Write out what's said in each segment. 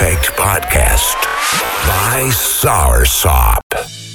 Effect podcast by Soursop.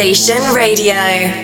Station Radio.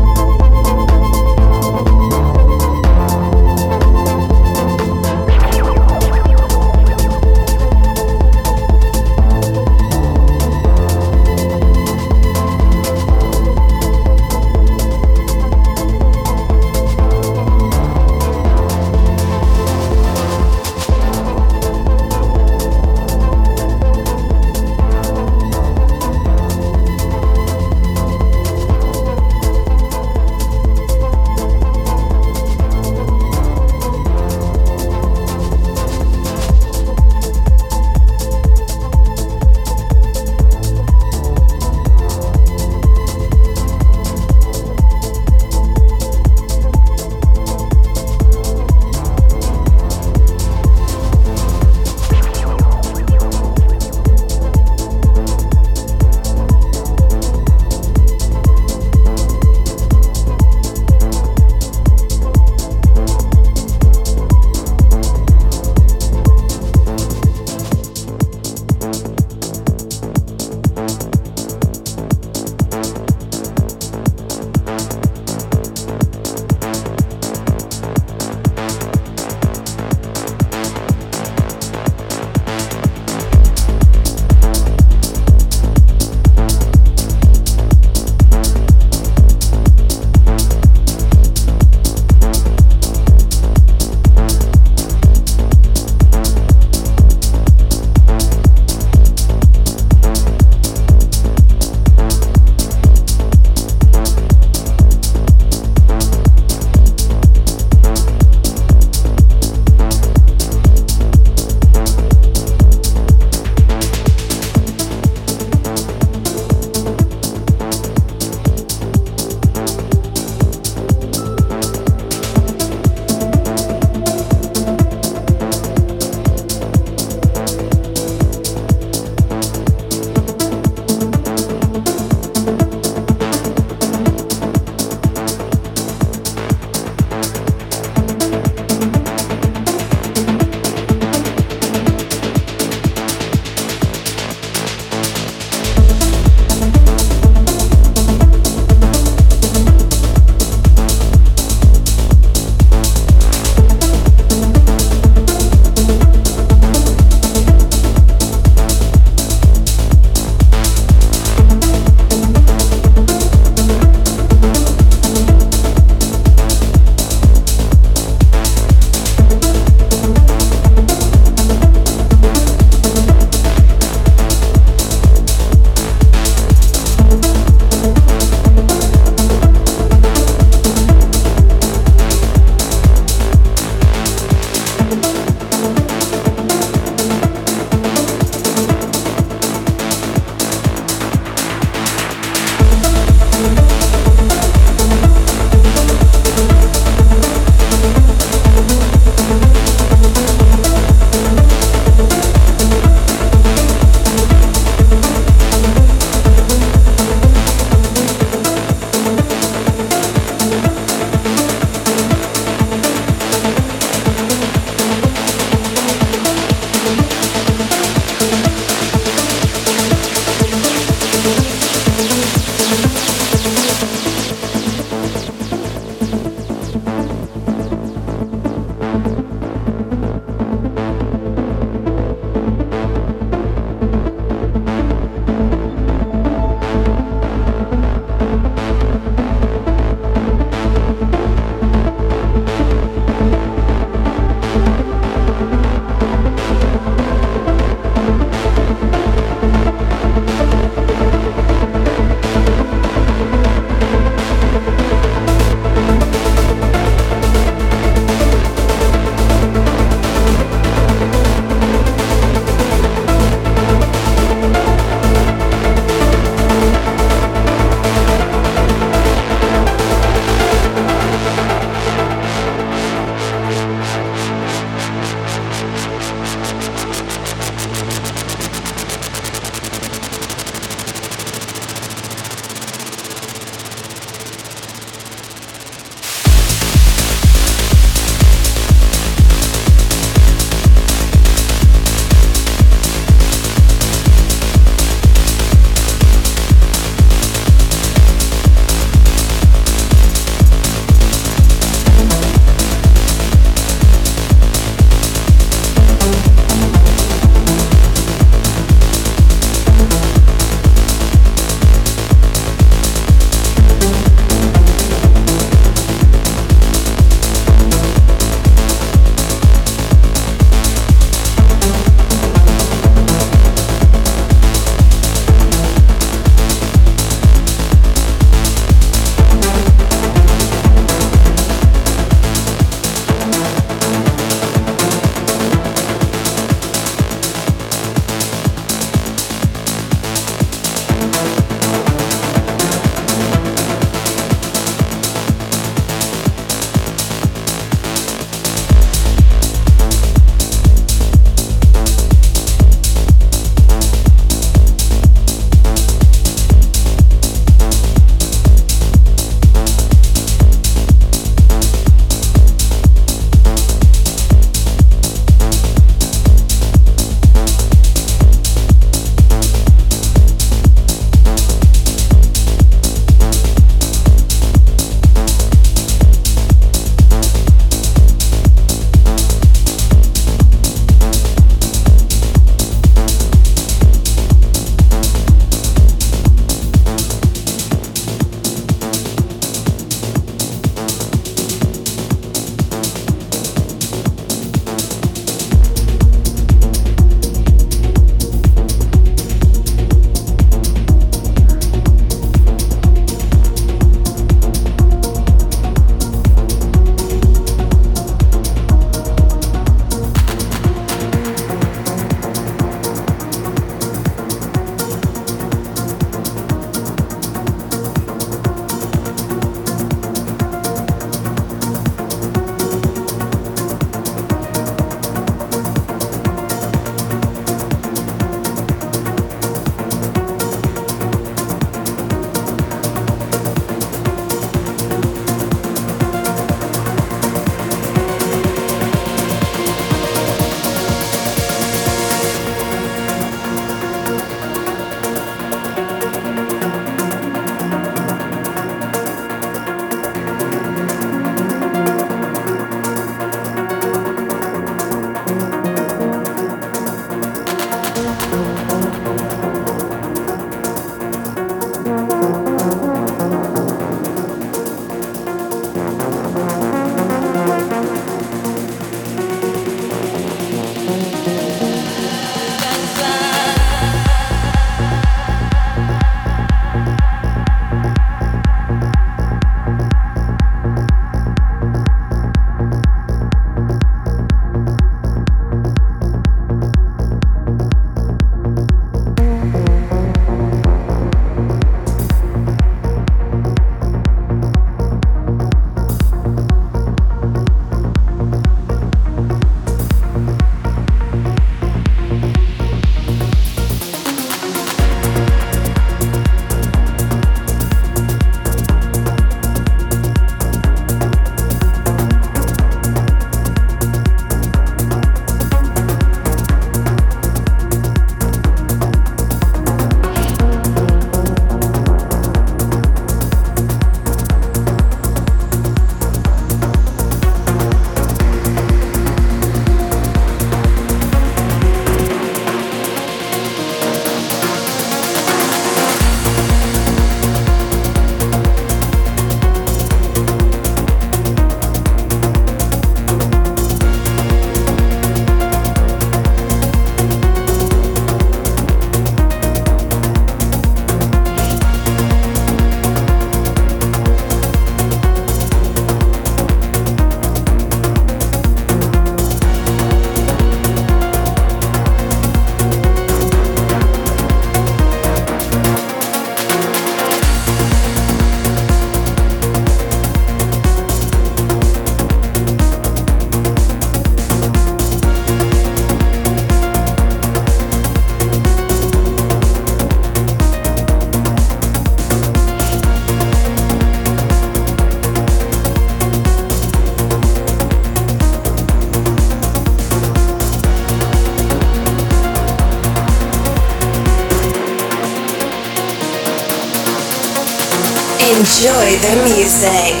The music.